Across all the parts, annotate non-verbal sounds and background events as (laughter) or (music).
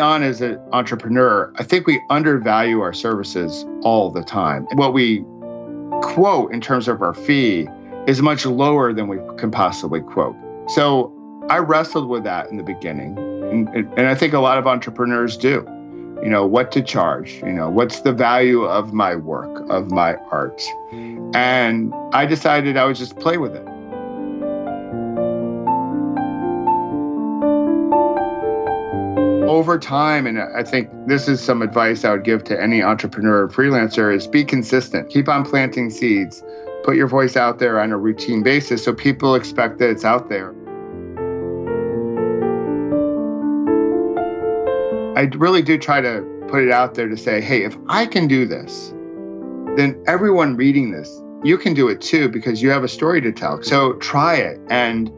On as an entrepreneur, I think we undervalue our services all the time. What we quote in terms of our fee is much lower than we can possibly quote. So I wrestled with that in the beginning. And, and I think a lot of entrepreneurs do. You know, what to charge, you know, what's the value of my work, of my art. And I decided I would just play with it. Over time, and I think this is some advice I would give to any entrepreneur or freelancer is be consistent. Keep on planting seeds. Put your voice out there on a routine basis so people expect that it's out there. I really do try to put it out there to say, hey, if I can do this, then everyone reading this, you can do it too because you have a story to tell. So try it and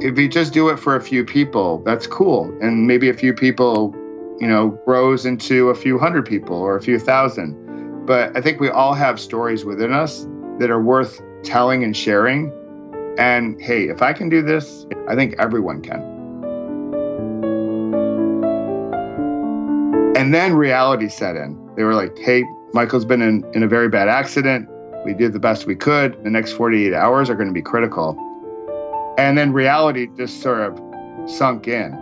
if you just do it for a few people, that's cool. And maybe a few people, you know, grows into a few hundred people or a few thousand. But I think we all have stories within us that are worth telling and sharing. And hey, if I can do this, I think everyone can. And then reality set in. They were like, hey, Michael's been in, in a very bad accident. We did the best we could. The next 48 hours are going to be critical. And then reality just sort of sunk in.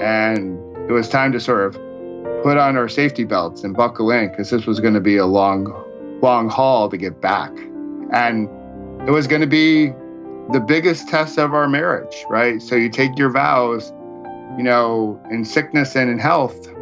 And it was time to sort of put on our safety belts and buckle in because this was going to be a long, long haul to get back. And it was going to be the biggest test of our marriage, right? So you take your vows, you know, in sickness and in health.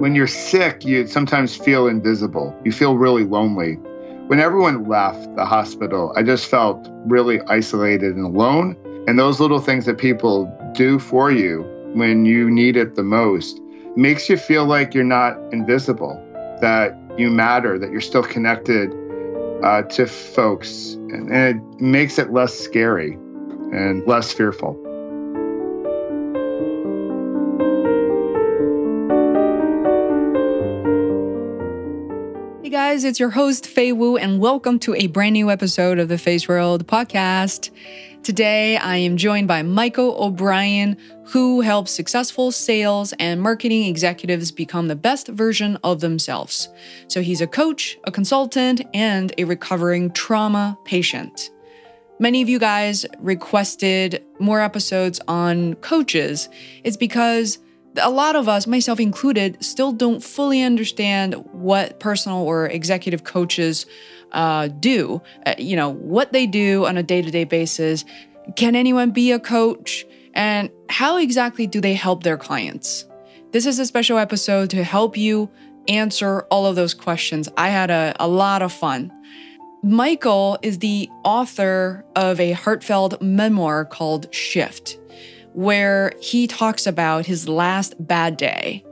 When you're sick, you sometimes feel invisible. You feel really lonely. When everyone left the hospital, I just felt really isolated and alone. And those little things that people do for you when you need it the most makes you feel like you're not invisible, that you matter, that you're still connected uh, to folks. And, and it makes it less scary and less fearful. Guys, it's your host Fei Wu, and welcome to a brand new episode of the Feisworld podcast. Today, I am joined by Michael O'Brien, who helps successful sales and marketing executives become the best version of themselves. So, he's a coach, a consultant, and a recovering trauma patient. Many of you guys requested more episodes on coaches. It's because a lot of us, myself included, still don't fully understand what personal or executive coaches uh, do. Uh, you know, what they do on a day to day basis. Can anyone be a coach? And how exactly do they help their clients? This is a special episode to help you answer all of those questions. I had a, a lot of fun. Michael is the author of a heartfelt memoir called Shift where he talks about his last bad day.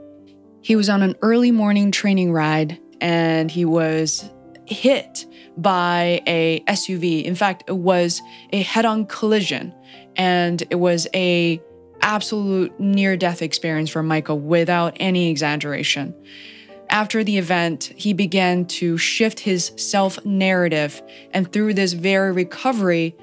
He was on an early morning training ride and he was hit by a SUV. In fact, it was a head-on collision and it was a absolute near-death experience for Michael without any exaggeration. After the event, he began to shift his self narrative, and through this very recovery,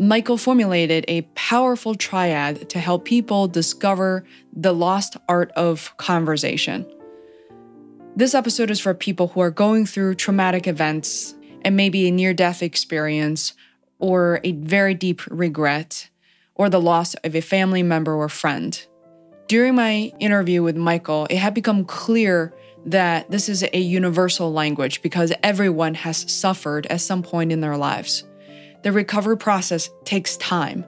Michael formulated a powerful triad to help people discover the lost art of conversation. This episode is for people who are going through traumatic events and maybe a near death experience or a very deep regret or the loss of a family member or friend. During my interview with Michael, it had become clear that this is a universal language because everyone has suffered at some point in their lives the recovery process takes time.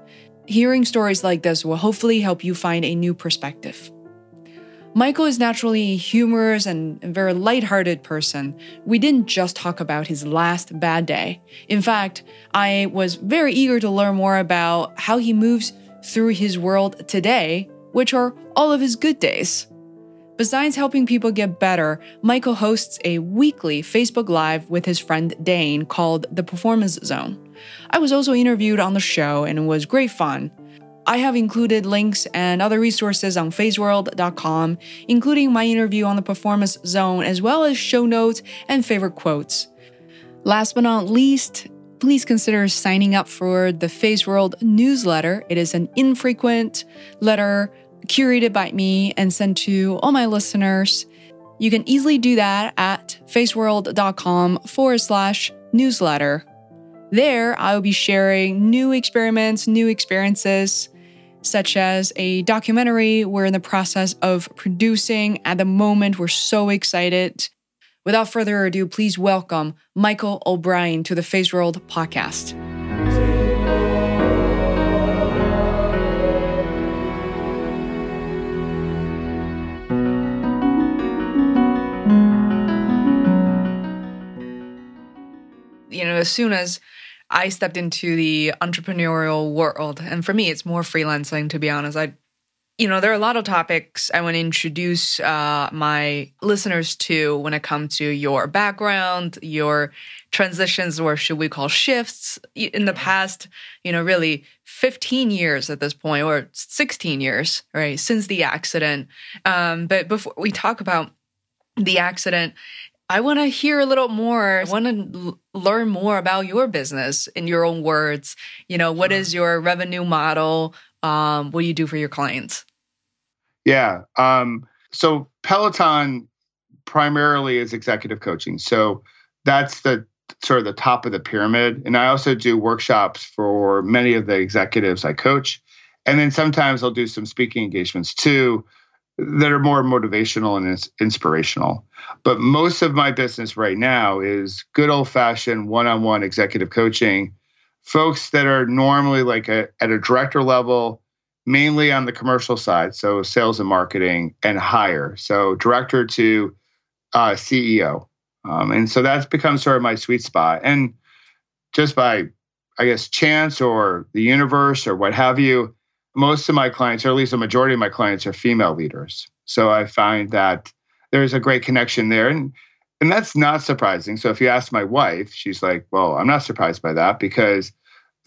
Hearing stories like this will hopefully help you find a new perspective. Michael is naturally a humorous and a very lighthearted person. We didn't just talk about his last bad day. In fact, I was very eager to learn more about how he moves through his world today, which are all of his good days. Besides helping people get better, Michael hosts a weekly Facebook Live with his friend Dane called The Performance Zone. I was also interviewed on the show and it was great fun. I have included links and other resources on feisworld.com, including my interview on the performance zone, as well as show notes and favorite quotes. Last but not least, please consider signing up for the Feisworld newsletter. It is an infrequent letter curated by me and sent to all my listeners. You can easily do that at feisworld.com forward slash newsletter. There, I will be sharing new experiments, new experiences, such as a documentary we're in the process of producing. At the moment, we're so excited. Without further ado, please welcome Michael O'Brien to the Feisworld podcast. You know, as soon as I stepped into the entrepreneurial world. And for me, it's more freelancing, to be honest. I, you know, there are a lot of topics I want to introduce uh, my listeners to when it comes to your background, your transitions, or should we call shifts in the past, you know, really 15 years at this point, or 16 years, right, since the accident. Um, but before we talk about the accident, I want to hear a little more. I want to l- learn more about your business in your own words. You know, what is your revenue model? Um, what do you do for your clients? Yeah. Um, so Peloton primarily is executive coaching. So that's the sort of the top of the pyramid. And I also do workshops for many of the executives I coach. And then sometimes I'll do some speaking engagements too that are more motivational and inspirational. But most of my business right now is good old fashioned one on one executive coaching. Folks that are normally like a, at a director level, mainly on the commercial side, so sales and marketing and higher. So director to uh, CEO. Um, and so that's become sort of my sweet spot. And just by, I guess, chance or the universe or what have you, most of my clients, or at least a majority of my clients, are female leaders. So I find that there's a great connection there. And and that's not surprising. So if you ask my wife, she's like, Well, I'm not surprised by that because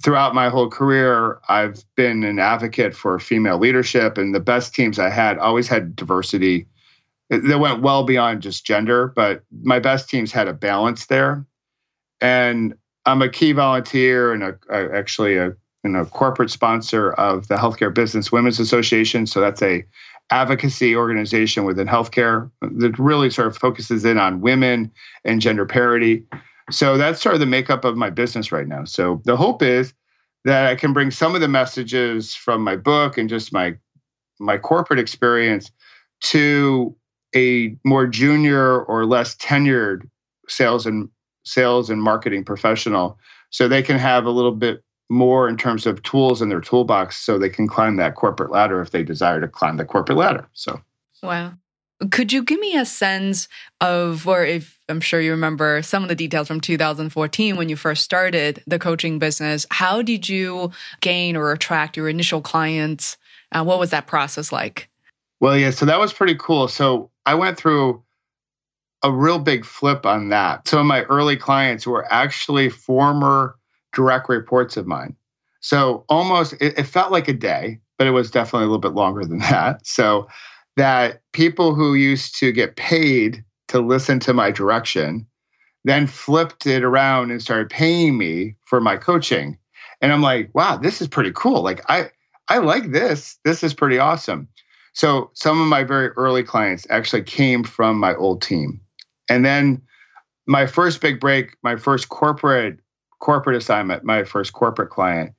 throughout my whole career, I've been an advocate for female leadership, and the best teams I had always had diversity that went well beyond just gender, but my best teams had a balance there. And I'm a key volunteer and a, a, actually a and know, corporate sponsor of the Healthcare Business Women's Association. So that's a advocacy organization within healthcare that really sort of focuses in on women and gender parity. So that's sort of the makeup of my business right now. So the hope is that I can bring some of the messages from my book and just my my corporate experience to a more junior or less tenured sales and sales and marketing professional so they can have a little bit more in terms of tools in their toolbox so they can climb that corporate ladder if they desire to climb the corporate ladder. So, wow. Could you give me a sense of, or if I'm sure you remember some of the details from 2014 when you first started the coaching business, how did you gain or attract your initial clients? Uh, what was that process like? Well, yeah, so that was pretty cool. So I went through a real big flip on that. Some of my early clients were actually former direct reports of mine. So almost, it, it felt like a day, but it was definitely a little bit longer than (laughs) that. So that people who used to get paid to listen to my direction then flipped it around and started paying me for my coaching. And I'm like, wow, this is pretty cool. Like I I like this. This is pretty awesome. So some of my very early clients actually came from my old team. And then my first big break, my first corporate corporate assignment, my first corporate client,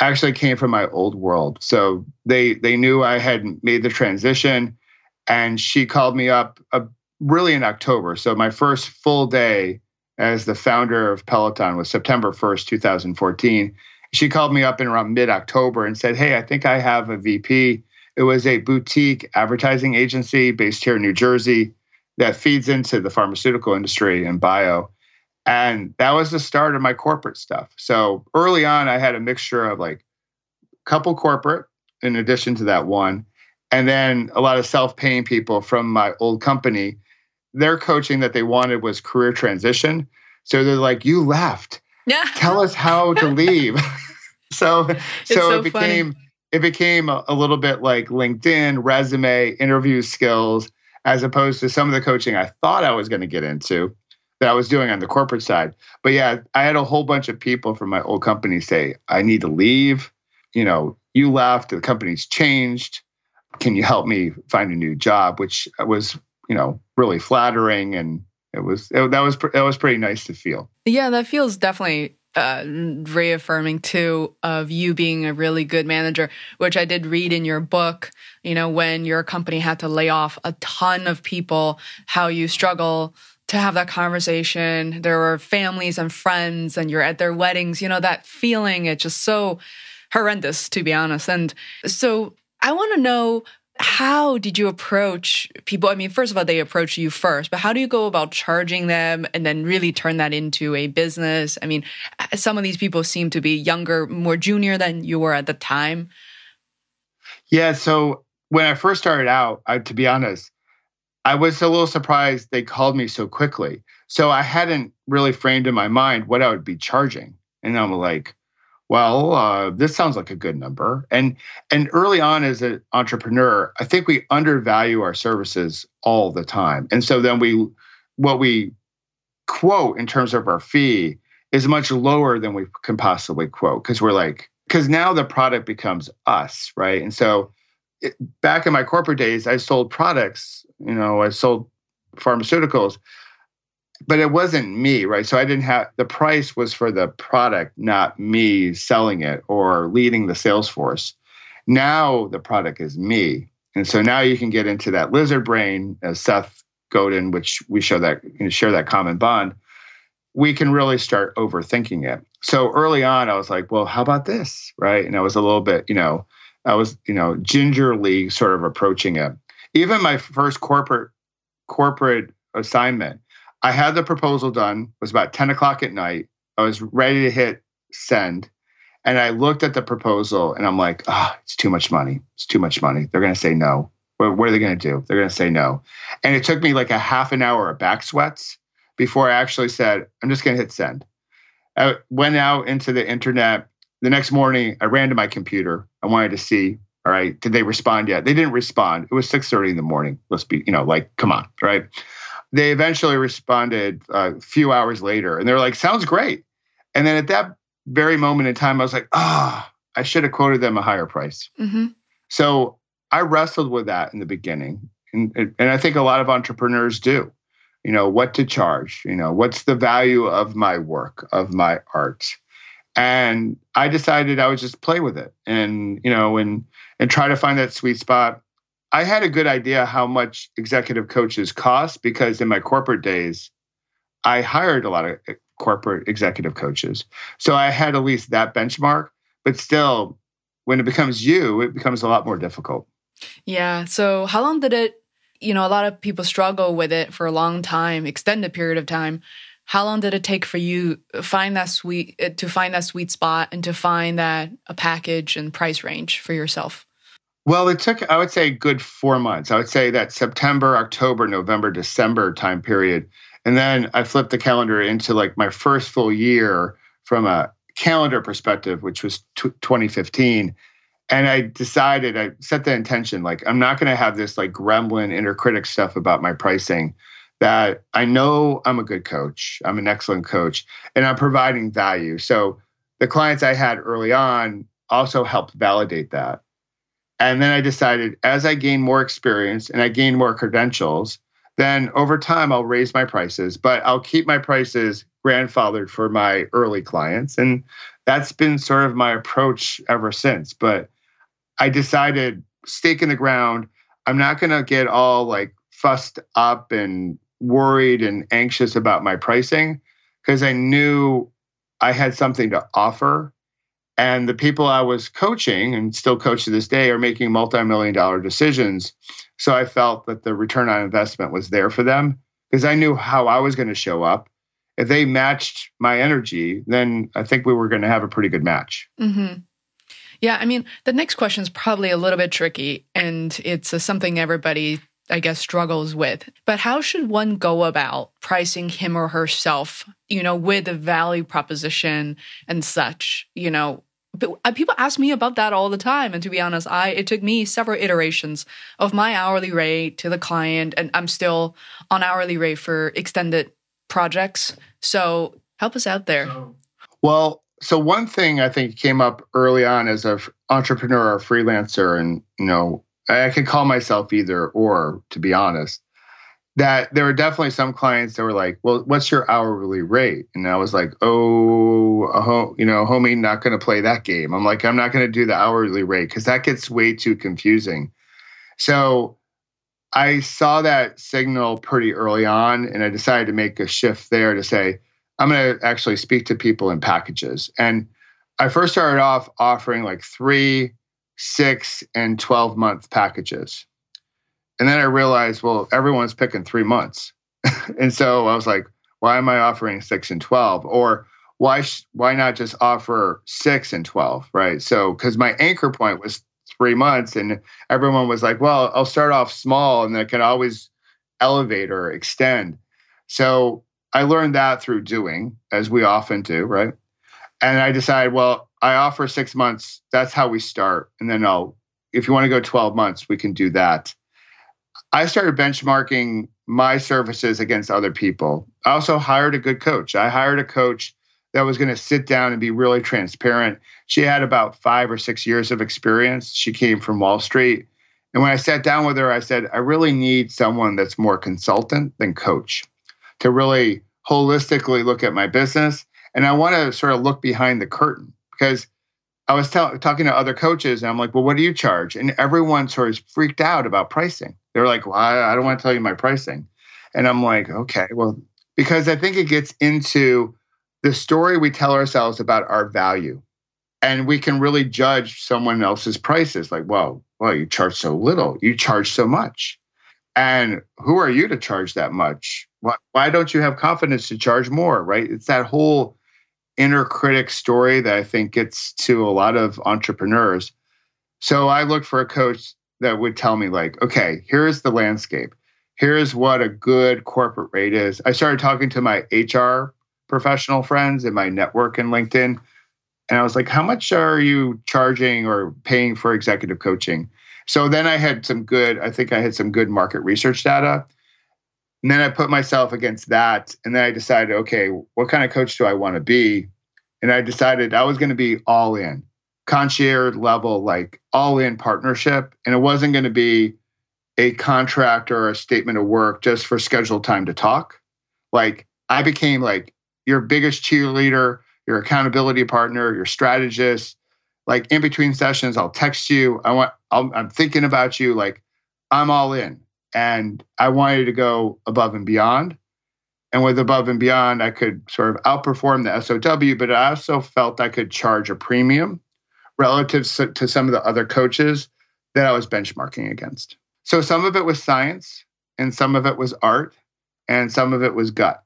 actually came from my old world. So they they knew I had made the transition, and she called me up uh, really in October. So my first full day as the founder of Peloton was September 1st, 2014. She called me up in around mid October and said, Hey, I think I have a VP. It It was a boutique advertising agency based here in New Jersey that feeds into the pharmaceutical industry and bio. And that was the start of my corporate stuff. So early on, I had a mixture of like a couple corporate in addition to that one, and then a lot of self paying people from my old company. Their coaching that they wanted was career transition. So they're like, You left. Yeah. (laughs) Tell us how to leave. (laughs) so, so, so, it became. Funny. It became a, a little bit like LinkedIn, resume, interview skills, as opposed to some of the coaching I thought I was going to get into that I was doing on the corporate side. But yeah, I had a whole bunch of people from my old company say, I need to leave. You know, you left, the company's changed. Can you help me find a new job? Which was, you know, really flattering. And it was, it, that was, that was pretty nice to feel. Yeah, that feels definitely uh, reaffirming too of you being a really good manager, which I did read in your book. You know, when your company had to lay off a ton of people, how you struggle to have that conversation. There were families and friends, and you're at their weddings. You know, that feeling, it's just so horrendous, to be honest. And so I want to know how did you approach people? I mean, first of all, they approach you first, but how do you go about charging them and then really turn that into a business? I mean, some of these people seem to be younger, more junior than you were at the time. Yeah. So when I first started out, I, to be honest, I was a little surprised they called me so quickly. So I hadn't really framed in my mind what I would be charging. And I'm like, well, uh, this sounds like a good number. And and early on as an entrepreneur, I think we undervalue our services all the time. And so then we what we quote in terms of our fee is much lower than we can possibly quote because we're like because now the product becomes us, right? And so it, back in my corporate days, I sold products you know, I sold pharmaceuticals, but it wasn't me, right? So I didn't have the price was for the product, not me selling it or leading the sales force. Now the product is me. And so now you can get into that lizard brain, as Seth Godin, which we show that you know, share that common bond. We can really start overthinking it. So early on, I was like, well, how about this? Right. And I was a little bit, you know, I was, you know, gingerly sort of approaching it even my first corporate corporate assignment, I had the proposal done. It was about 10 o'clock at night. I was ready to hit send. And I looked at the proposal and I'm like, ah, oh, it's too much money. It's too much money. They're going to say no. What, what are they going to do? They're going to say no. And it took me like a half an hour of back sweats before I actually said, I'm just going to hit send. I went out into the internet. The next morning, I ran to my computer. I wanted to see all right. Did they respond yet? They didn't respond. It was 6:30 in the morning. Let's be, you know, like, come on, right? They eventually responded a few hours later and they're like, sounds great. And then at that very moment in time, I was like, ah, oh, I should have quoted them a higher price. Mm-hmm. So I wrestled with that in the beginning. And, and I think a lot of entrepreneurs do. You know, what to charge, you know, what's the value of my work, of my art. And I decided I would just play with it and, you know, and and try to find that sweet spot. I had a good idea how much executive coaches cost because in my corporate days, I hired a lot of eh, corporate executive coaches. So I had at least that benchmark, but still, when it becomes you, it becomes a lot more difficult. Yeah. So how long did it, you know, a lot of people struggle with it for a long time, extended period of time. How long did it take for you find that sweet eh, to find that sweet spot and to find that a package and price range for yourself? Well, it took, I would say, good four months. I would say that September, October, November, December time period. And then I flipped the calendar into like my first full year from a calendar perspective, which was t- 2015. And I decided, I set the intention like, I'm not going to have this like gremlin inner critic stuff about my pricing. That I know I'm a good coach, I'm an excellent coach, and I'm providing value. So the clients I had early on also helped validate that. And then I decided as I gain more experience and I gain more credentials, then over time I'll raise my prices, but I'll keep my prices grandfathered for my early clients. And that's been sort of my approach ever since. But I decided, stake in the ground, I'm not going to get all like fussed up and worried and anxious about my pricing because I knew I had something to offer And the people I was coaching and still coach to this day are making multi million dollar decisions. So I felt that the return on investment was there for them because I knew how I was going to show up. If they matched my energy, then I think we were going to have a pretty good match. Mm-hmm. Yeah, I mean, the next question is probably a little bit tricky, and it's uh, something everybody, I guess, struggles with. But how should one go about pricing him or herself, you know, with a value proposition and such? You know, but uh, people ask me about that all the time, and to be honest, I it took me several iterations of my hourly rate to the client, and I'm still on hourly rate for extended projects. So help us out there. Well, so one thing I think came up early on as an entrepreneur or freelancer, and you know, I can call myself either or, to be honest. That there were definitely some clients that were like, "Well, what's your hourly rate?" And I was like, "Oh, you know, homie, not going to play that game." I'm like, "I'm not going to do the hourly rate because that gets way too confusing." So I saw that signal pretty early on, and I decided to make a shift there to say, I'm going to actually speak to people in packages. And I first started off offering like three, six, and 12 month packages. And then I realized, well, everyone's picking three months. (laughs) and so I was like, why am I offering six and 12? Or why, why not just offer six and 12? Right. So, because my anchor point was three months, and everyone was like, well, I'll start off small and then I can always elevate or extend. So I learned that through doing, as we often do, right? And I decided, well, I offer six months. That's how we start. And then I'll, if you want to go 12 months, we can do that. I started benchmarking my services against other people. I also hired a good coach. I hired a coach that was going to sit down and be really transparent. She had about five or six years of experience. She came from Wall Street. And when I sat down with her, I said, I really need someone that's more consultant than coach to really holistically look at my business. And I want to sort of look behind the curtain because I was talking to other coaches and I'm like, well, what do you charge? And everyone sort of freaked out about pricing. They're like, well, I, I don't want to tell you my pricing. And I'm like, okay, well, because I think it gets into the story we tell ourselves about our value. And we can really judge someone else's prices like, well, well, you charge so little, you charge so much. And who are you to charge that much? Why, why don't you have confidence to charge more, right? It's that whole inner critic story that I think gets to a lot of entrepreneurs. So I looked for a coach that would tell me, like, okay, here's the landscape. Here's what a good corporate rate is. I started talking to my HR professional friends in my network in LinkedIn. And I was like, how much are you charging or paying for executive coaching? So then I had some good, I think I had some good market research data. And then I put myself against that. And then I decided, okay, what kind of coach do I want to be? And I decided I was going to be all in, concierge level, like all in partnership. And it wasn't going to be a contract or a statement of work just for scheduled time to talk. Like I became like your biggest cheerleader, your accountability partner, your strategist, like in between sessions i'll text you i want i am thinking about you like i'm all in and i wanted to go above and beyond. And with above and beyond i could sort of outperform the sow but i also felt i could charge a premium relative to some of the other coaches that i was benchmarking against. So some of it was science and some of it was art and some of it was gut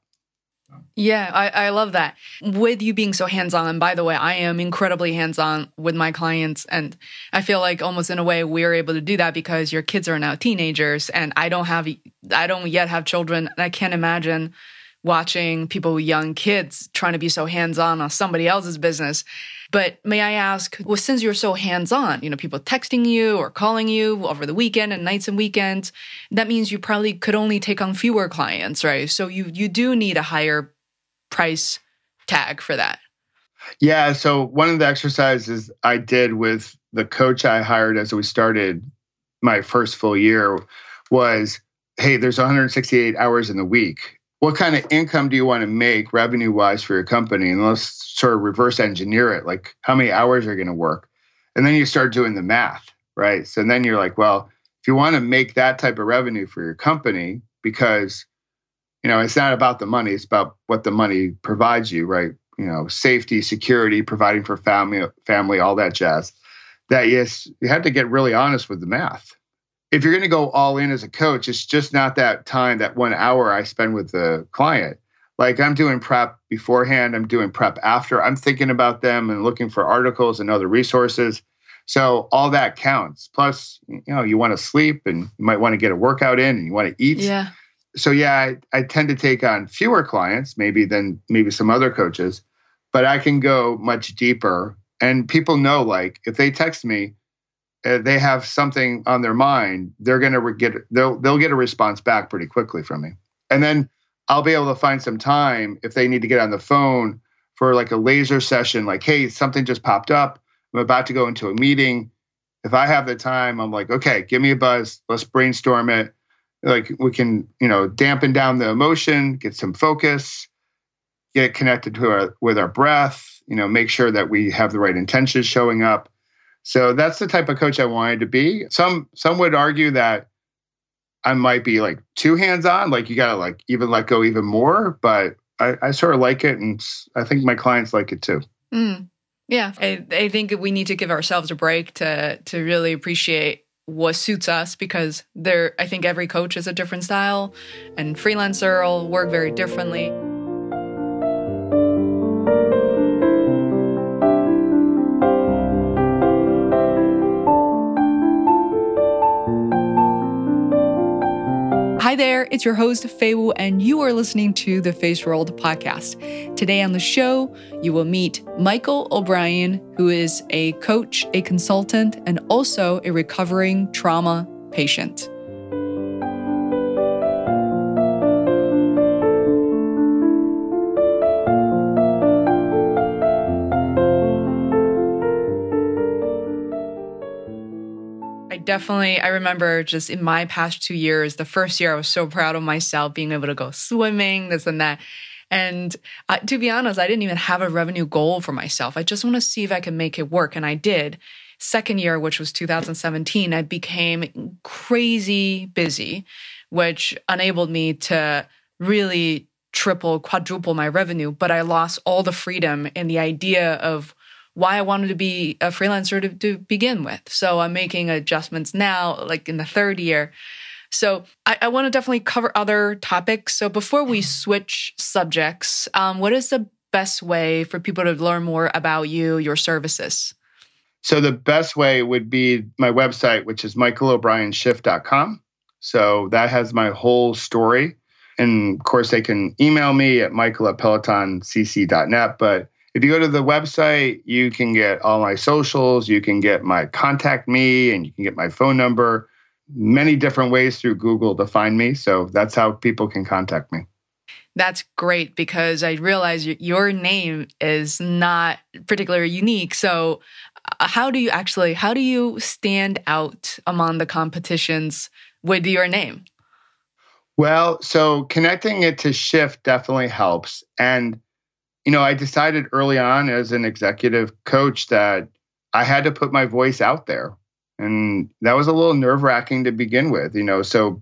yeah, I, I love that. With you being so hands on, and by the way, I am incredibly hands on with my clients. And I feel like almost in a way we're able to do that because your kids are now teenagers and I don't have, I don't yet have children. And I can't imagine watching people with young kids trying to be so hands on on somebody else's business. But may I ask, well, since you're so hands on, you know, people texting you or calling you over the weekend and nights and weekends, that means you probably could only take on fewer clients, right? So you you do need a higher price tag for that. Yeah. So one of the exercises I did with the coach I hired as we started my first full year was hey, there's 168 hours in the week what kind of income do you want to make revenue wise for your company? And let's sort of reverse engineer it. Like, how many hours are you going to work? And then you start doing the math, right? So then you're like, well, if you want to make that type of revenue for your company, because you know it's not about the money, it's about what the money provides you, right? you know, safety, security, providing for family, family, all that jazz. That yes, you have to get really honest with the math. If you're going to go all in as a coach, it's just not that time, that one hour I spend with the client. Like I'm doing prep beforehand, I'm doing prep after. I'm thinking about them and looking for articles and other resources. So all that counts. Plus, you know, you want to sleep and you might want to get a workout in and you want to eat. Yeah. So yeah, I, I tend to take on fewer clients maybe than maybe some other coaches, but I can go much deeper. And people know like if they text me, uh, they have something on their mind, they're gonna re- get they'll they'll get a response back pretty quickly from me. And then I'll be able to find some time if they need to get on the phone for like a laser session, like, hey, something just popped up. I'm about to go into a meeting. If I have the time, I'm like, okay, give me a buzz. Let's brainstorm it. Like we can, you know, dampen down the emotion, get some focus, get connected to our with our breath, you know, make sure that we have the right intentions showing up. So that's the type of coach I wanted to be. Some some would argue that I might be like too hands on, like you gotta like even let go even more. But I, I sort of like it, and I think my clients like it too. Mm. Yeah, I, I think we need to give ourselves a break to to really appreciate what suits us because there. I think every coach is a different style, and freelancer will work very differently. Hi there, it's your host, Fei Wu, and you are listening to the Feisworld podcast. Today on the show, you will meet Michael O'Brien, who is a coach, a consultant, and also a recovering trauma patient. Definitely i remember just in my past two years the first year i was so proud of myself being able to go swimming this and that. And uh, to be honest i didn't even have a revenue goal for myself. I just want to see if i can make it work and i did. Second year which was 2017 i became crazy busy which enabled me to really triple quadruple my revenue but i lost all the freedom and the idea of why I wanted to be a freelancer to, to begin with. So I'm making adjustments now, like in the third year. So I, I want to definitely cover other topics. So before we switch subjects, um, what is the best way for people to learn more about you, your services? So the best way would be my website, which is michaelobrienshift.com. So that has my whole story. And of course, they can email me at michael at pelotoncc.net. But if you go to the website, you can get all my socials, you can get my contact me, and you can get my phone number. Many different ways through Google to find me. So that's how people can contact me. That's great because I realize your name is not particularly unique. So, uh, how do you actually how do you stand out among the competitions with your name? Well, so connecting it to Shift definitely helps. And you know, I decided early on as an executive coach that I had to put my voice out there. And that was a little nerve wracking to begin with, you know. So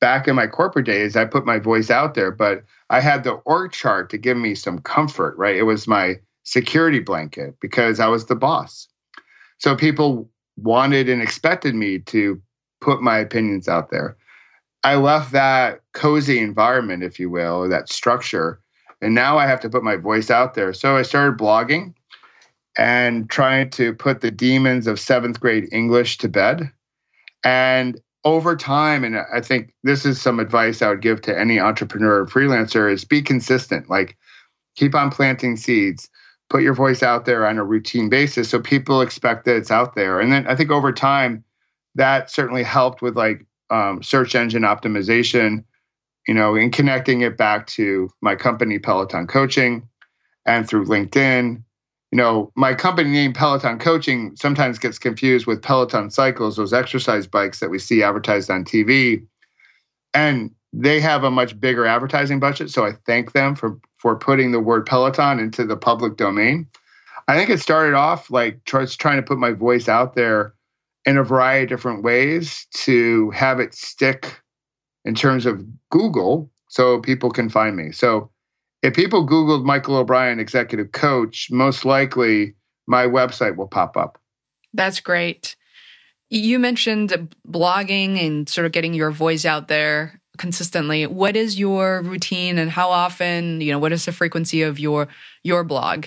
back in my corporate days, I put my voice out there, but I had the org chart to give me some comfort, right? It was my security blanket because I was the boss. So people wanted and expected me to put my opinions out there. I left that cozy environment, if you will, that structure, and now I have to put my voice out there. So I started blogging and trying to put the demons of seventh grade English to bed. And over time, and I think this is some advice I would give to any entrepreneur or freelancer is be consistent. Like keep on planting seeds, put your voice out there on a routine basis so people expect that it's out there. And then I think over time, that certainly helped with like um, search engine optimization you know, in connecting it back to my company, Peloton Coaching, and through LinkedIn. You know, my company name, Peloton Coaching, sometimes gets confused with Peloton Cycles, those exercise bikes that we see advertised on TV. And they have a much bigger advertising budget. So I thank them for, for putting the word Peloton into the public domain. I think it started off like trying to put my voice out there in a variety of different ways to have it stick in terms of Google so people can find me. So if people Googled Michael O'Brien, executive coach, most likely my website will pop up. That's great. You mentioned blogging and sort of getting your voice out there consistently. What is your routine and how often, you know, what is the frequency of your your blog?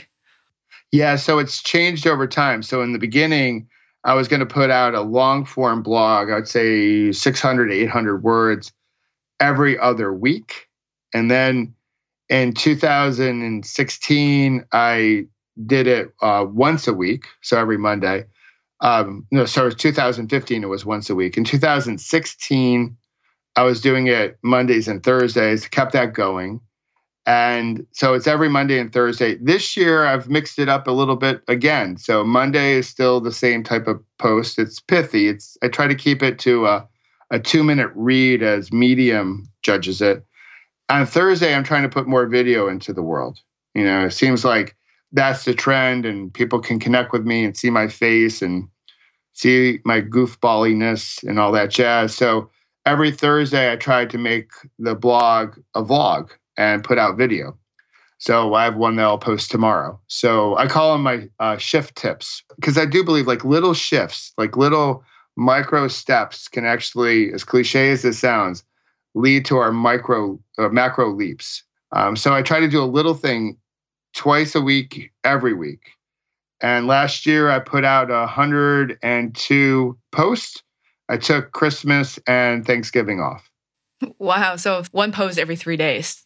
Yeah, so it's changed over time. So in the beginning, I was going to put out a long form blog, I'd say 600 800 words every other week. And then in 2016, I did it uh, once a week, so every Monday. Um, no, sorry, 2015, it was once a week. In 2016, I was doing it Mondays and Thursdays, kept that going. And so it's every Monday and Thursday. This year, I've mixed it up a little bit again. So Monday is still the same type of post. It's pithy. It's I try to keep it to a, a two minute read as Medium judges it. On Thursday, I'm trying to put more video into the world. You know, it seems like that's the trend, and people can connect with me and see my face and see my goofballiness and all that jazz. So every Thursday, I try to make the blog a vlog and put out video. So I have one that I'll post tomorrow. So I call them my uh, shift tips because I do believe like little shifts, like little micro steps, can actually, as cliche as this sounds, lead to our micro uh, macro leaps. Um, so I try to do a little thing twice a week, every week. And last year I put out 102 posts. I took Christmas and Thanksgiving off. Wow. So one post every three days.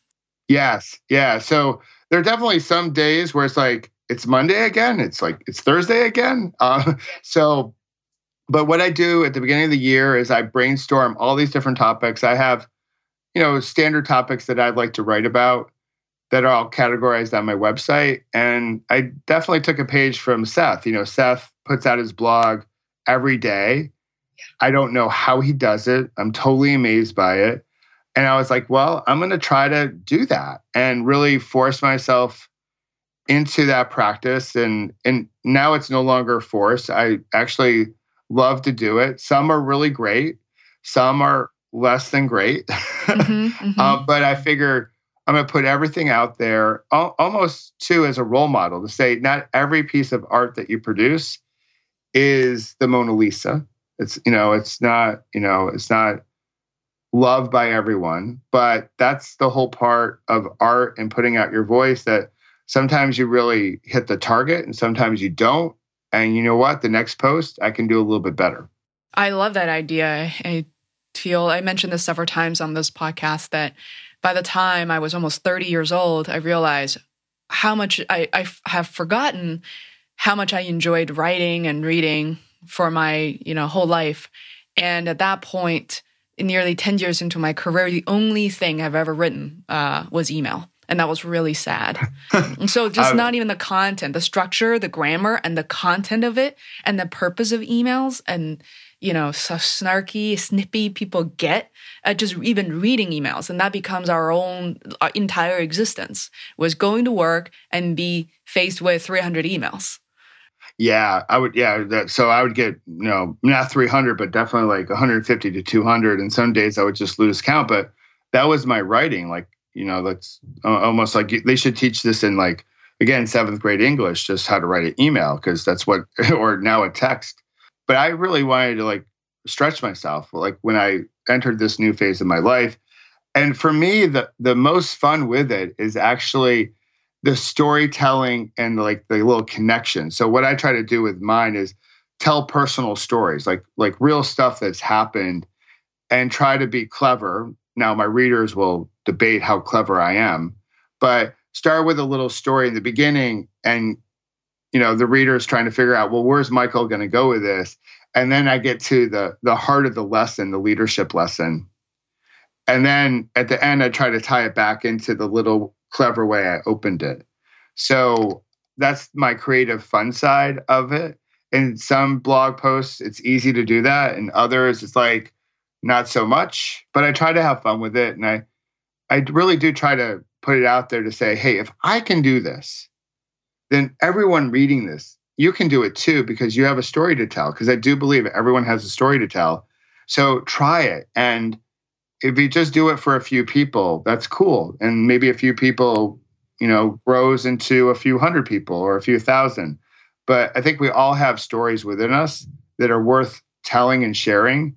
Yes. Yeah. So there are definitely some days where it's like, it's Monday again. It's like, it's Thursday again. Uh, (laughs) so, but what I do at the beginning of the year is I brainstorm all these different topics. I have, you know, standard topics that I'd like to write about that are all categorized on my website. And I definitely took a page from Seth. You know, Seth puts out his blog every day. I don't know how he does it. I'm totally amazed by it. And I was like, well, I'm going to try to do that and really force myself into that practice. And and now it's no longer forced. I actually love to do it. Some are really great. Some are less than great. Mm-hmm, (laughs) mm-hmm. Uh, but I figure I'm going to put everything out there, almost too as a role model to say not every piece of art that you produce is the Mona Lisa. It's you know, it's not you know, it's not loved by everyone, but that's the whole part of art and putting out your voice that sometimes you really hit the target and sometimes you don't. And you know what? The next post I can do a little bit better. I love that idea. I feel I mentioned this several times on this podcast that by the time I was almost 30 years old, I realized how much I, I have forgotten how much I enjoyed writing and reading for my you know whole life. And at that point, nearly 10 years into my career, the only thing I've ever written uh, was email. And that was really sad. (laughs) so, just not even the content, the structure, the grammar, and the content of it, and the purpose of emails, and you know, so snarky, snippy people get at just even reading emails. And that becomes our own our entire existence was going to work and be faced with 300 emails. Yeah, I would. Yeah, that, so I would get you know not 300, but definitely like 150 to 200. And some days I would just lose count. But that was my writing. Like you know, that's uh, almost like they should teach this in like again seventh grade English, just how to write an email because that's what (laughs) or now a text. But I really wanted to like stretch myself. Like when I entered this new phase of my life, and for me, the the most fun with it is actually the storytelling and like the little connection. So what I try to do with mine is tell personal stories, like like real stuff that's happened, and try to be clever. Now my readers will debate how clever I am, but start with a little story in the beginning, and you know the reader is trying to figure out, well, where's Michael going to go with this? And then I get to the the heart of the lesson, the leadership lesson. And then at the end, I try to tie it back into the little clever way I opened it. So that's my creative fun side of it. In some blog posts, it's easy to do that. In others, it's like not so much. But I try to have fun with it. And I I really do try to put it out there to say, hey, if I can do this, then everyone reading this, you can do it too because you have a story to tell. Because I do believe everyone has a story to tell. So try it. And if you just do it for a few people, that's cool. And maybe a few people you know, grows into a few hundred people or a few thousand. But I think we all have stories within us that are worth telling and sharing.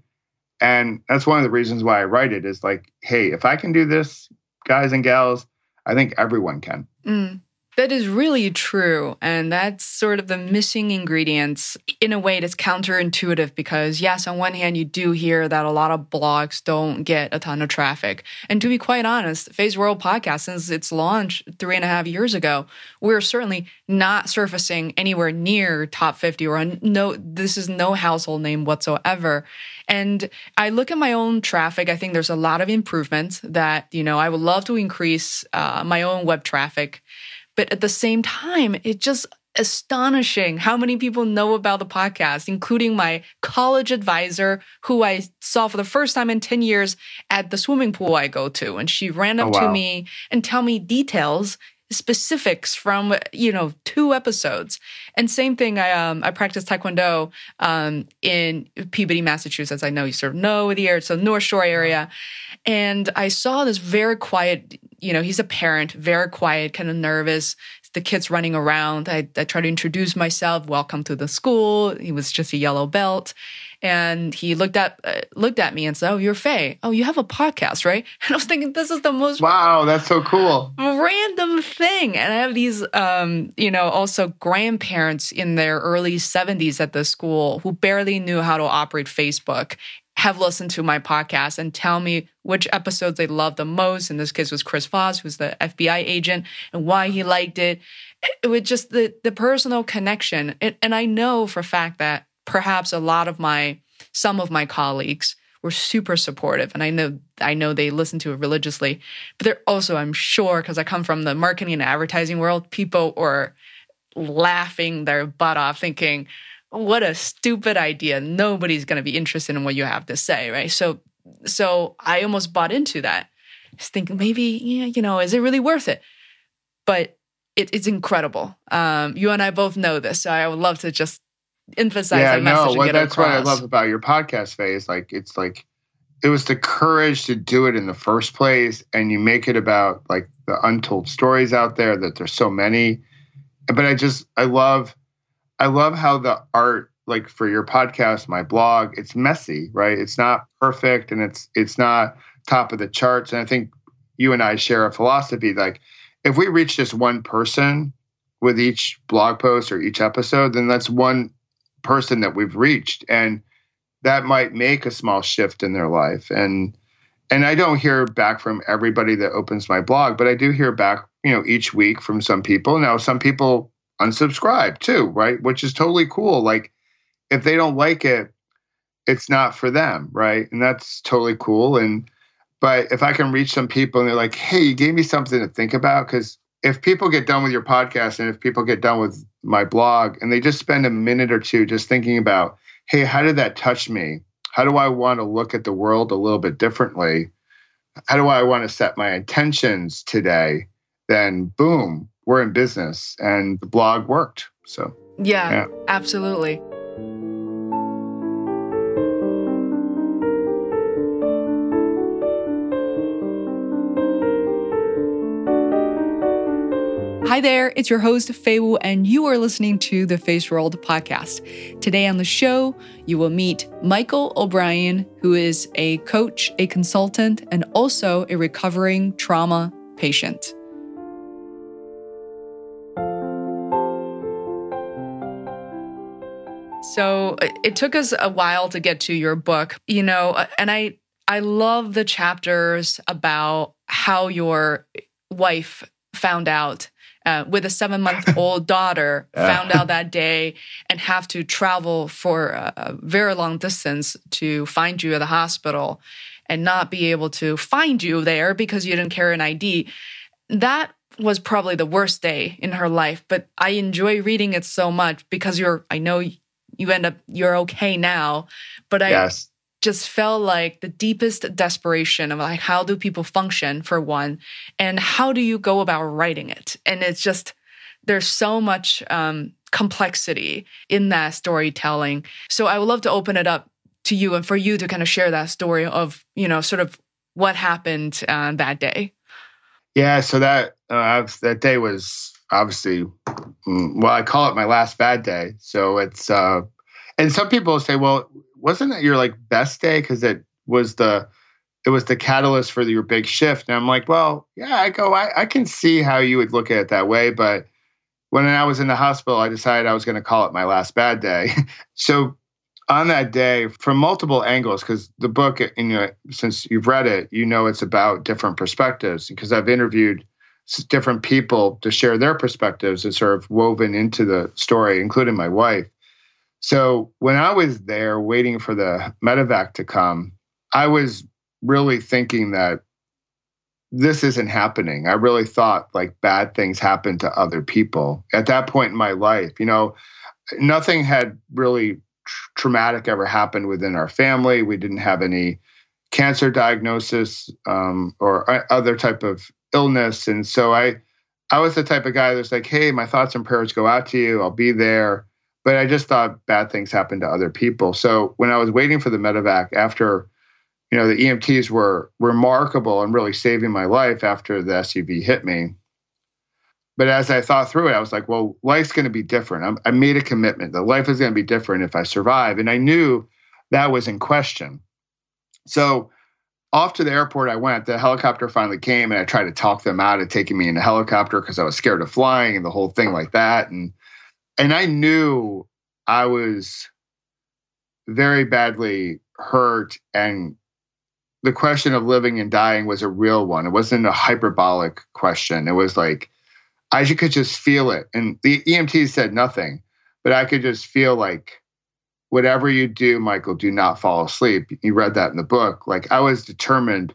And that's one of the reasons why I write it is like, hey, if I can do this, guys and gals, I think everyone can. Mm. That is really true. And that's sort of the missing ingredients in a way that's counterintuitive because, yes, on one hand, you do hear that a lot of blogs don't get a ton of traffic. And to be quite honest, Feisworld Podcast, since its launch three and a half years ago, we're certainly not surfacing anywhere near top 50 or no, this is no household name whatsoever. And I look at my own traffic. I think there's a lot of improvements that, you know, I would love to increase uh, my own web traffic. But at the same time, it's just astonishing how many people know about the podcast, including my college advisor, who I saw for the first time in 10 years at the swimming pool I go to. And she ran up oh, wow. to me and tell me details specifics from you know two episodes and same thing i um i practiced taekwondo um in peabody massachusetts i know you sort of know the area it's a north shore area and i saw this very quiet you know, he's a parent, very quiet, kind of nervous. The kids running around. I, I try to introduce myself. Welcome to the school. He was just a yellow belt, and he looked at uh, looked at me and said, "Oh, you're Fei. Oh, you have a podcast, right?" (laughs) And I was thinking, this is the most wow, that's so cool, random thing. And I have these, um, you know, also grandparents in their early 70s at the school who barely knew how to operate Facebook have listened to my podcast and tell me which episodes they love the most. In this case, was Chris Voss, who's the FBI agent, and why he liked it. It was just the the personal connection, and I know for a fact that perhaps a lot of my some of my colleagues were super supportive, and I know I know they listen to it religiously. But they're also, I'm sure, because I come from the marketing and advertising world, people were laughing their butt off, thinking what a stupid idea. Nobody's going to be interested in what you have to say, right? So, so I almost bought into that. Just thinking maybe, yeah, you know, is it really worth it? But it, it's incredible. Um, you and I both know this, so I would love to just emphasize yeah, that message. No, well, that's what I love about your podcast phase. Like, it's like it was the courage to do it in the first place, and you make it about like the untold stories out there that there's so many. But I just I love I love how the art, like for your podcast, my blog, it's messy, right? It's not perfect and it's it's not top of the charts. And I think you and I share a philosophy like if we reach just one person with each blog post or each episode, then that's one person that we've reached. And that might make a small shift in their life. And and I don't hear back from everybody that opens my blog, but I do hear back, you know, each week from some people. Now, some people unsubscribe too, right? Which is totally cool. Like if they don't like it, it's not for them, right? And that's totally cool. And but if I can reach some people and they're like, "Hey, you gave me something to think about," because if people get done with your podcast and if people get done with my blog and they just spend a minute or two just thinking about, "Hey, how did that touch me? How do I want to look at the world a little bit differently? How do I want to set my intentions today?" Then boom, we're in business and the blog worked. So, yeah, yeah. absolutely. Hi there, it's your host, Fei Wu, and you are listening to the Feisworld podcast. Today on the show, you will meet Michael O'Brien, who is a coach, a consultant, and also a recovering trauma patient. So uh, it took us a while to get to your book, you know, uh, and I I love the chapters about how your wife found out uh, with a seven month (laughs) old daughter found out that day and have to travel for a, a very long distance to find you at the hospital and not be able to find you there because you didn't carry an ID. That was probably the worst day in her life, but I enjoy reading it so much because you're, I know you end up you're okay now. But i yes. just felt like the deepest desperation of like how do people function for one and how do you go about writing it? And it's just there's so much um, complexity in that storytelling. So i would love to open it up to you and for you to kind of share that story of you know sort of what happened uh, that day. Yeah so that uh, that day was obviously, mm, well, I call it my last bad day. So it's, uh, and some people say, well, wasn't it your like best day because it was the it was the catalyst for your big shift. And I'm like, well, yeah, I go, I, I can see how you would look at it that way, but when I was in the hospital, I decided I was going to call it my last bad day. (laughs) so on that day, from multiple angles, because the book, you know, since you've read it, you know it's about different perspectives. Because I've interviewed different people to share their perspectives and sort of woven into the story, including my wife. So when I was there waiting for the medevac to come, I was really thinking that this isn't happening. I really thought like bad things happen to other people at that point in my life. You know, nothing had really tr- traumatic ever happened within our family. We didn't have any cancer diagnosis um, or other type of illness, and so I, I was the type of guy that's like, hey, my thoughts and prayers go out to you. I'll be there. But I just thought bad things happened to other people. So when I was waiting for the medevac after you know, the EMTs were remarkable and really saving my life after the SUV hit me. But as I thought through it, I was like, well, life's going to be different. I'm, i made a commitment that life is going to be different if I survive. And I knew that was in question. So off to the airport I went. The helicopter finally came, and I tried to talk them out of taking me in a helicopter because I was scared of flying and the whole thing like that. And and I knew I was very badly hurt and the question of living and dying was a real one. It wasn't a hyperbolic question. It was like I could just feel it. And the EMT said nothing, but I could just feel like whatever you do, Michael, do not fall asleep. You read that in the book. Like I was determined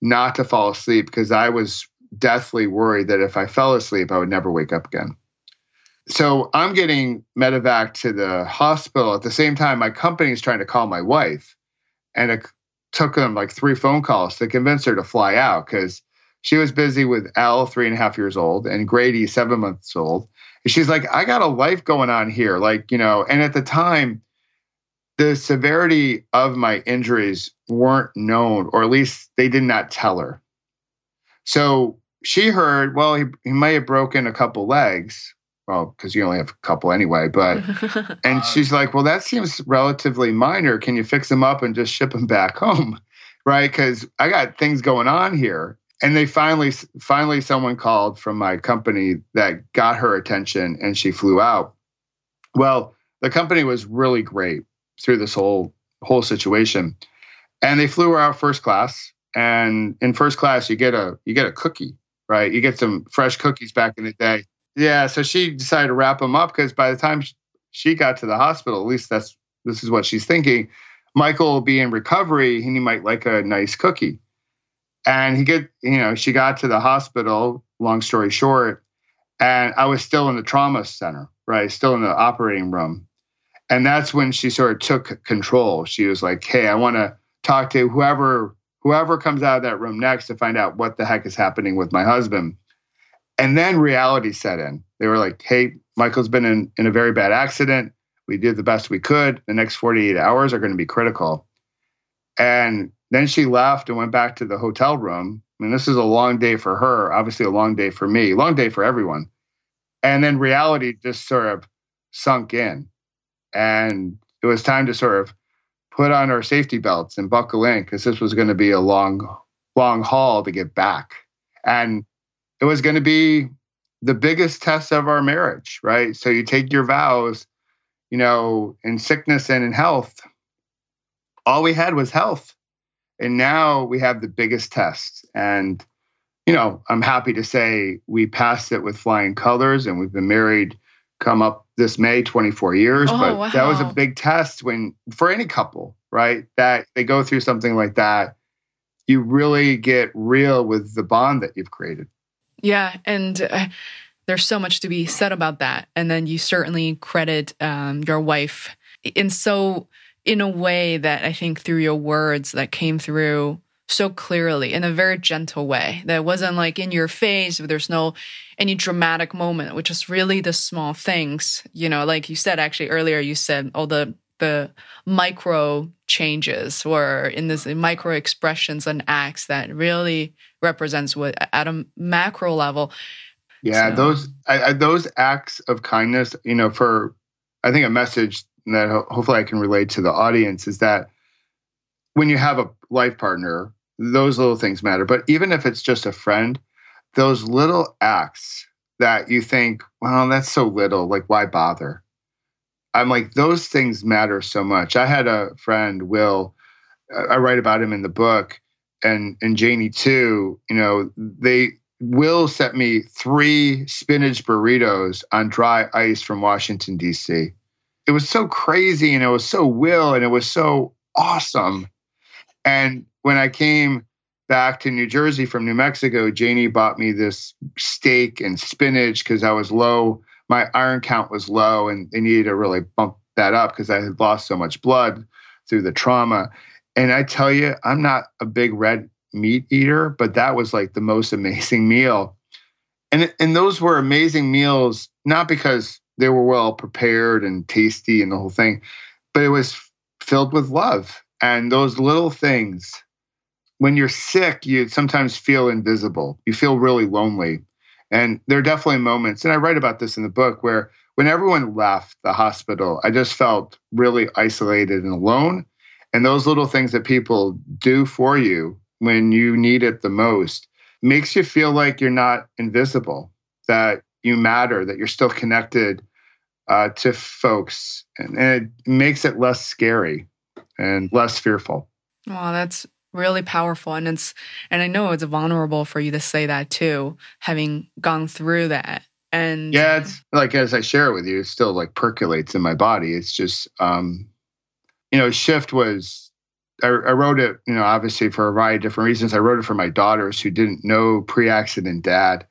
not to fall asleep because I was deathly worried that if I fell asleep, I would never wake up again. So I'm getting medevac to the hospital. At the same time, my company is trying to call my wife. And it took them like three phone calls to convince her to fly out because she was busy with Elle, three and a half years old, and Grady, seven months old. And she's like, I got a life going on here. Like, you know, and at the time, the severity of my injuries weren't known, or at least they did not tell her. So she heard, well, he, he may have broken a couple legs, well, because you only have a couple anyway. But (laughs) and uh, she's like, well, that seems relatively minor. Can you fix them up and just ship them back home, (laughs) right? Because I got things going on here. And they finally, finally, someone called from my company that got her attention, and she flew out. Well, the company was really great through this whole whole situation, and they flew her out first class. And in first class, you get a you get a cookie, right? You get some fresh cookies back in the day yeah, so she decided to wrap them up because by the time she got to the hospital, at least that's this is what she's thinking. Michael will be in recovery and he might like a nice cookie. And he get, you know, she got to the hospital, long story short, and I was still in the trauma center, right? Still in the operating room. And that's when she sort of took control. She was like, Hey, I want to talk to whoever whoever comes out of that room next to find out what the heck is happening with my husband. And then reality set in. They were like, hey, Michael's been in, in a very bad accident. We did the best we could. The next 48 hours are going to be critical. And then she left and went back to the hotel room. I mean, this is a long day for her, obviously, a long day for me, long day for everyone. And then reality just sort of sunk in. And it was time to sort of put on our safety belts and buckle in because this was going to be a long, long haul to get back. And it was going to be the biggest test of our marriage, right? So you take your vows, you know, in sickness and in health. All we had was health. And now we have the biggest test. And, you know, I'm happy to say we passed it with flying colors and we've been married come up this May 24 years. Oh, but wow. that was a big test when, for any couple, right? That they go through something like that, you really get real with the bond that you've created. Yeah. And uh, there's so much to be said about that. And then you certainly credit um, your wife in so, in a way that I think through your words that came through so clearly in a very gentle way that wasn't like in your face there's no any dramatic moment which is really the small things you know like you said actually earlier you said all the the micro changes or in this micro expressions and acts that really represents what at a macro level. Yeah, so. those I, I, those acts of kindness, you know, for I think a message that ho- hopefully I can relate to the audience is that when you have a life partner, those little things matter. But even if it's just a friend, those little acts that you think, well, that's so little, like why bother? I'm like, those things matter so much. I had a friend, Will, uh, I write about him in the book, and and Janie too. You know, they Will sent me three spinach burritos on dry ice from Washington D.C. It was so crazy, and it was so Will, and it was so awesome. And when I came back to New Jersey from New Mexico, Janie bought me this steak and spinach because I was low. My iron count was low, and they needed to really bump that up because I had lost so much blood through the trauma. And I tell you, I'm not a big red meat eater, but that was like the most (laughs) amazing meal. And and those were amazing meals not because they were well prepared and tasty and the whole thing, but it was filled with love. And those little things when you're sick, you sometimes feel invisible. You feel really lonely. And there are definitely moments, and I write about this in the book, where when everyone left the hospital, I just felt really isolated and alone. And those little things that people do for you when you need it the most makes you feel like you're not invisible, that you matter, that you're still connected uh, to folks. And, and it makes it less scary and less fearful. Wow, that's really powerful and it's and i know it's vulnerable for you to say that too having gone through that and yeah it's like as i share it with you it still like percolates in my body. It's just um you know shift was I, I wrote it you know obviously for a variety of different reasons. I wrote it for my daughters who didn't know pre-accident dad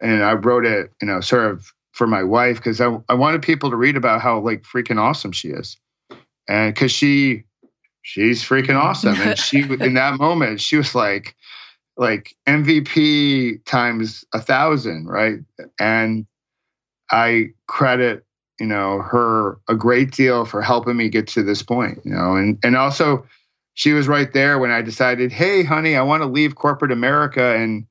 and i wrote it you know sort of for my wife because I, I wanted people to read about how like freaking awesome she is. And because she she's freaking awesome. And she, in that moment, she was like, like MVP times a thousand, right? And I credit, you know, her a great deal for helping me get to this point, you know, and and also she was right there when I decided, hey, honey, I want to leave corporate America and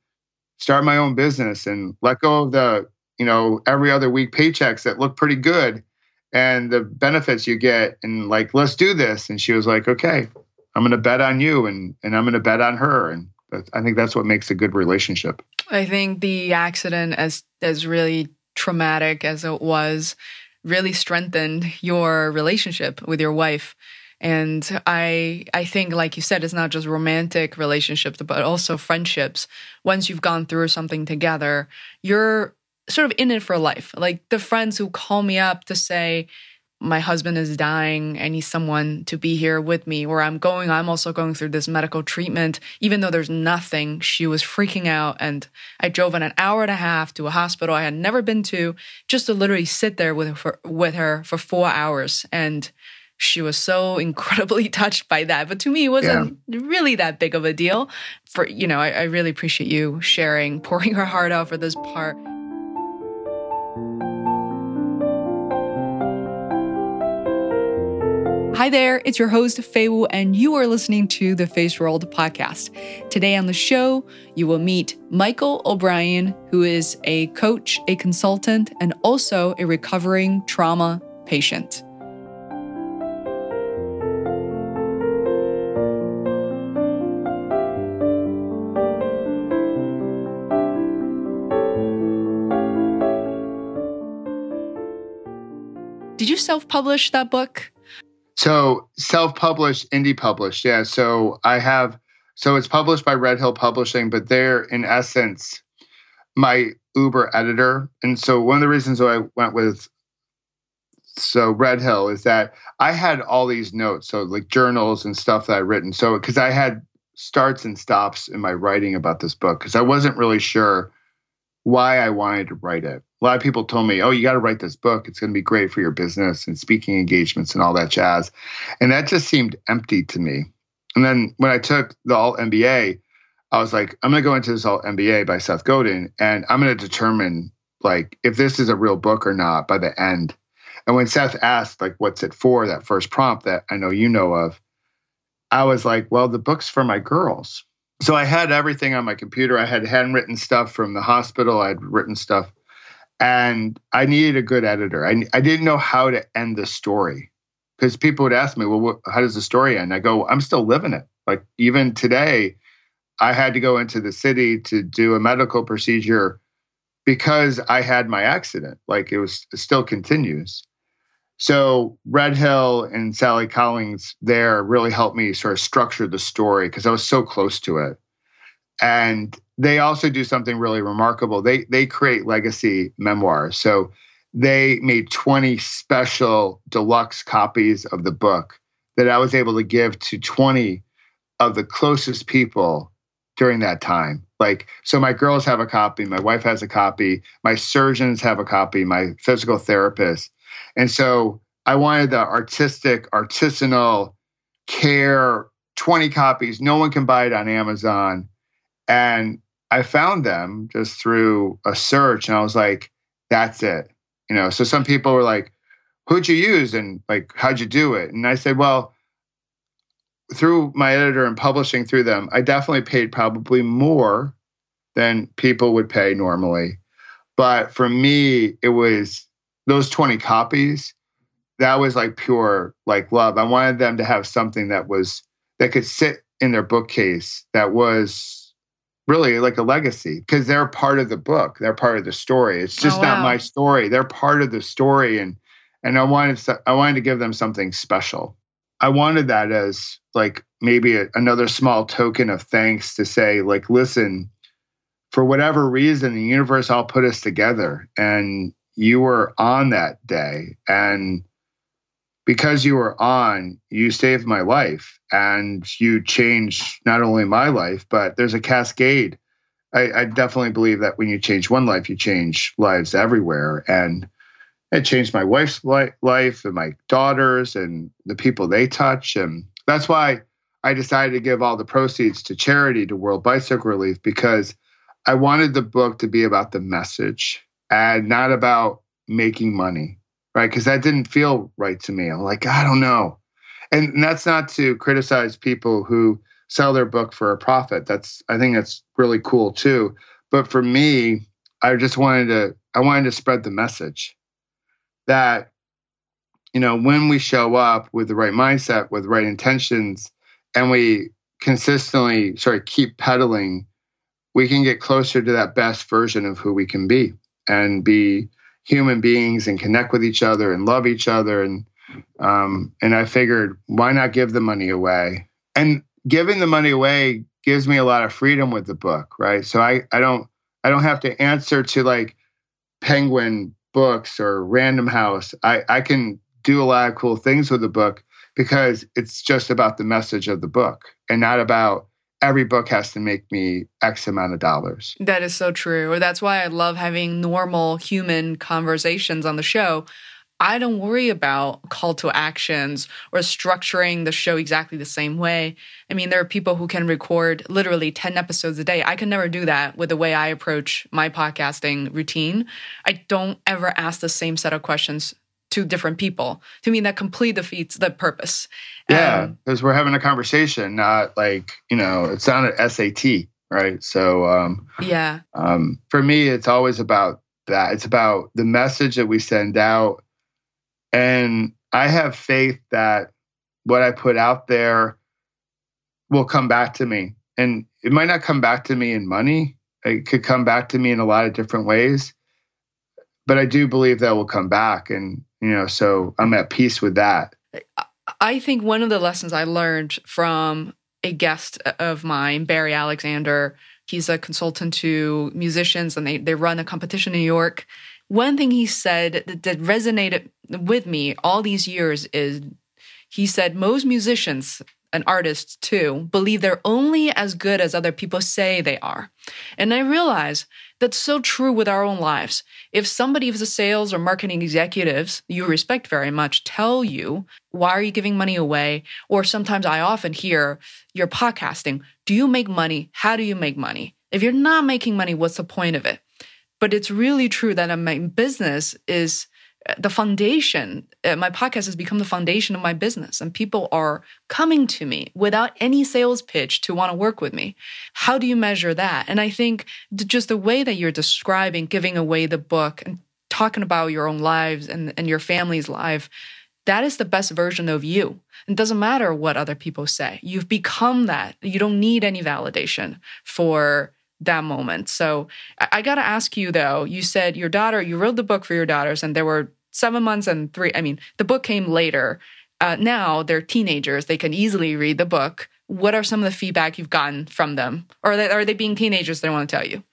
start my own business and let go of the, you know, every other week paychecks that look pretty good and the benefits you get and like let's do this. And she was like okay i'm going to bet on you and and i'm going to bet on her. And i think that's what makes a good relationship. I think the accident as as really traumatic as it was really strengthened your relationship with your wife. And i i think like you said it's not just romantic relationships but also friendships. Once you've gone through something together you're sort of in it for life. Like the friends who call me up to say, my husband is dying. I need someone to be here with me. Where I'm going, I'm also going through this medical treatment. Even though there's nothing, she was freaking out. And I drove in an hour and a half to a hospital I had never been to just to literally sit there with her for, with her for four hours. And she was so (laughs) incredibly touched by that. But to me, it wasn't yeah. really that big of a deal. For, you know, I, I really appreciate you sharing, pouring her heart out for this part. Hi there, it's your host, Fei Wu, and you are listening to the Feisworld podcast. Today on the show, you will meet Michael O'Brien, who is a coach, a consultant, and also a recovering trauma patient. Did you self publish that book? So self-published, indie published, yeah. So I have, so it's published by Red Hill Publishing, but they're in essence my Uber editor. And so one of the reasons I went with so Red Hill is that I had all these notes, so like journals and stuff that I written. So because I had starts and stops in my writing about this book, because I wasn't really sure why I wanted to write it a lot of people told me, "Oh, you got to write this book. It's going to be great for your business and speaking engagements and all that jazz." And that just seemed empty to me. And then when I took the Alt MBA, I was like, "I'm going to go into this Alt MBA by Seth Godin, and I'm going to determine like if this is a real book or not by the end." And when Seth asked, like, "What's it for?" that first prompt that I know you know of, I was like, "Well, the book's for my girls." So I had everything on my computer. I had handwritten stuff from the hospital. I had written stuff, and I needed a good editor. I I didn't know how to end the story because people would ask me, "Well, what, how does the story end?" I go, "I'm still living it. Like even today, I had to go into the city to do a medical procedure." Because I had my accident, like it was it still continues. So Red Hill and Sally Collins there really helped me sort of structure the story because I was so close to it. And they also do something really remarkable. They they create legacy memoirs. So they made 20 special deluxe copies of the book that I was able to give to 20 of the closest people during that time. Like, so my girls have a copy, my wife has a copy, my surgeons have a copy, my physical therapist and so I wanted the artistic, artisanal care 20 copies. No one can buy it on Amazon. And I found them just through a search and I was like, that's it. You know, so some people were like, who'd you use and like how'd you do it? And I said, well, through my editor and publishing through them, I definitely paid probably more than people would pay normally. But for me, it was those 20 copies, that was like pure like love. I wanted them to have something that was that could sit in their bookcase that was really like a legacy because they're part of the book. They're part of the story. It's oh, just oh, wow. not my story. They're part of the story and and I wanted I wanted to give them something special. I wanted that as like maybe a, another small token of thanks to say like listen for whatever reason the universe all put us together and you were on that day. And because you were on you saved my life and you changed not only my life but there's a cascade. I, I, definitely believe that when you change one life you change lives everywhere. And it changed my wife's life and my daughters and the people they touch. And that's why i decided to give all the proceeds to charity to world bicycle relief because i wanted the book to be about the message and not about making money, right? Because that didn't feel right to me. I'm like, I don't know. And, that's not to criticize people who sell their book for a profit. That's I think that's really cool too. But for me, I just wanted to I wanted to spread the message that you know when we show up with the right mindset, with the right intentions, and we consistently sort of keep pedaling, we can get closer to that best version of who we can be and be human beings and connect with each other and love each other. And um, and I figured why not give the money away? And giving the money away gives me a lot of freedom with the book right? So I I don't I don't have to answer to like Penguin books or Random House. I I can do a lot of cool things with the book because it's just about the message of the book and not about every book has to make me X amount of dollars. That is so true. Or that's why I love having normal human conversations on the show. I don't worry about call to actions or structuring the show exactly the same way. I mean, there are people who can record literally 10 episodes a day. I can never do that with the way I approach my podcasting routine. I don't ever ask the same set of questions to different people. To me, that completely defeats the purpose. Yeah, because um, we're having a conversation, not like you know, it's not an SAT, right? So um, yeah, um, for me, it's always about that. It's about the message that we send out, and I have faith that what I put out there will come back to me, and it might not come back to me in money. It could come back to me in a lot of different ways but I do believe that will come back. And, you know, so I'm at peace with that. I think one of the lessons I learned from a guest of mine, Barry Alexander, he's a consultant to musicians and they, they run a competition in New York. One thing he said that, that resonated with me all these years is he said most musicians and artists too believe they're only as good as other people say they are. And I realize that's so true with our own lives. If somebody, if the sales or marketing executives you respect very much tell you, why are you giving money away? Or sometimes I often hear, you're podcasting. Do you make money? How do you make money? If you're not making money, what's the point of it? But it's really true that a business is the foundation uh, my podcast has become the foundation of my business and people are coming to me without any sales pitch to want to work with me. How do you measure that? And i think just the way that you're describing giving away the book and talking about your own lives and, and your family's life that is the best version of you. It doesn't matter what other people say. You've become that. You don't need any validation for that moment. So I, got to ask you though, you said your daughter, you wrote the book for your daughters and there were seven months and three, I mean, the book came later. Uh, now they're teenagers. They can easily read the book. What are some of the feedback you've gotten from them? Or are they, are they being teenagers? They want to tell you.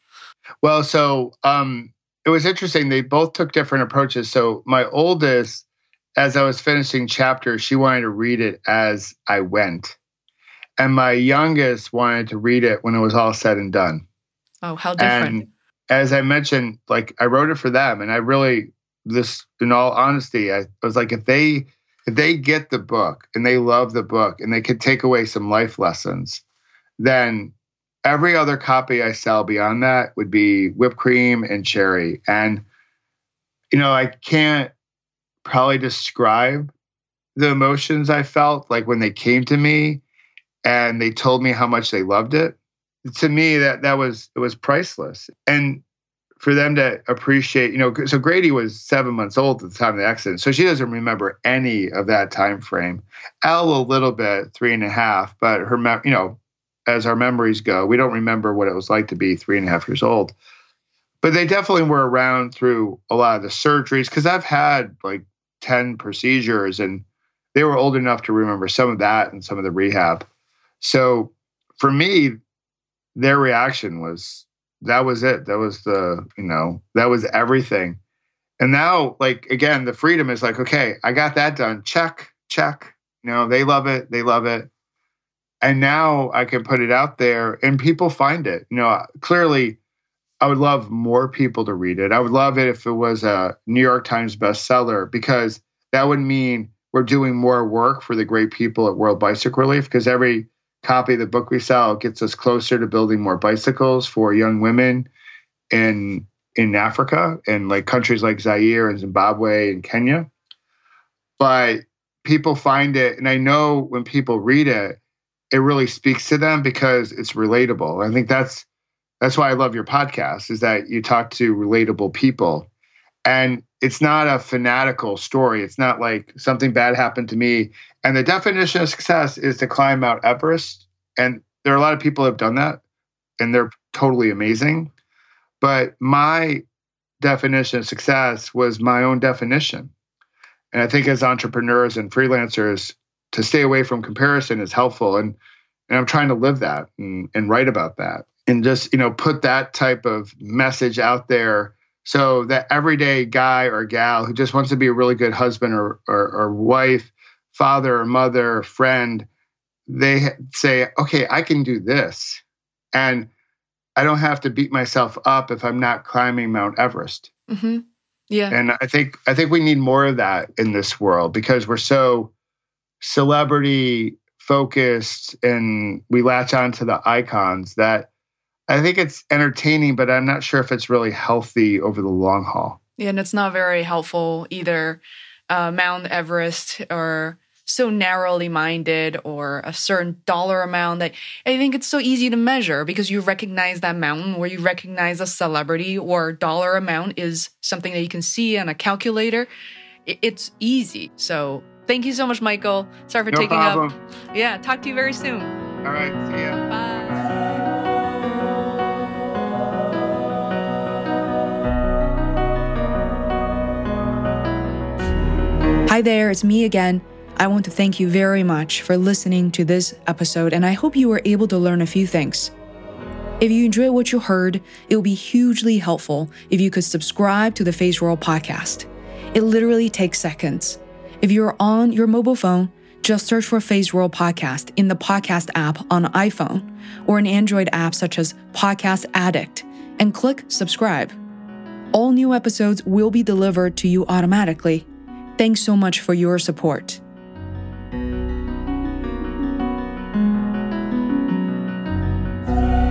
Well, so um, it was interesting. They both took different approaches. So my oldest, as I was finishing chapters, she wanted to read it as I went. And my youngest wanted to read it when it was all said and done. Oh, how different. And as I mentioned, like I wrote it for them and I really this in all honesty, I was like if they if they get the book and they love the book and they could take away some life lessons, then every other copy I sell beyond that would be whipped cream and cherry. And you know, I can't probably describe the emotions I felt like when they came to me and they told me how much they loved it to me that that was it was priceless. And for them to appreciate you know so grady was seven months old at the time of the accident so she doesn't remember any of that time frame. Elle a little bit three and a half but her you know as our memories go we don't remember what it was like to be three and a half years old. But they definitely were around through a lot of the surgeries because i've had like 10 procedures and they were old enough to remember some of that and some of the rehab. So for me their reaction was that was it. That was the, you know, that was everything. And now, like, again, the freedom is like, okay, I got that done. Check, check. You know, they love it. They love it. And now I can put it out there and people find it. You know, clearly, I would love more people to read it. I would love it if it was a New York Times bestseller because that would mean we're doing more work for the great people at World Bicycle Relief because every copy of the book we sell gets us closer to building more bicycles for young women in in Africa and like countries like Zaire and Zimbabwe and Kenya. But people find it, and I know when people read it, it really speaks to them because it's relatable. I think that's that's why I love your podcast is that you talk to relatable people. And it's not a fanatical story. It's not like something bad happened to me and the definition of success is to climb Mount Everest. And there are a lot of people who have done that and they're totally amazing. But my definition of success was my own definition. And I think as entrepreneurs and freelancers, to stay away from comparison is helpful. And, and I'm trying to live that and, and write about that and just, you know, put that type of message out there so that everyday guy or gal who just wants to be a really good husband or, or, or wife father or mother or friend, they say, okay, I can do this. And I don't have to beat myself up if I'm not climbing Mount Everest. Mm-hmm. Yeah. And I think I think we need more of that in this world because we're so celebrity focused and we latch on to the icons that I think it's entertaining, but I'm not sure if it's really healthy over the long haul. Yeah, and it's not very helpful either. Uh, Mount Everest or so narrowly minded or a certain dollar amount that I think it's so easy to measure because you recognize that mountain where you recognize a celebrity or dollar amount is something that you can see on a calculator. It's easy. So thank you so much, Michael. Sorry for no taking problem. up. Yeah, talk to you very soon. All right, see ya. Bye. Hi there, it's me again. I want to thank you very much for listening to this episode, and I hope you were able to learn a few things. If you enjoyed what you heard, it would be hugely helpful if you could subscribe to the Feisworld podcast. It literally takes seconds. If you're on your mobile phone, just search for Feisworld Podcast in the podcast app on iPhone or an Android app such as Podcast Addict and click subscribe. All new episodes will be delivered to you automatically. Thanks so much for your support. Thank you.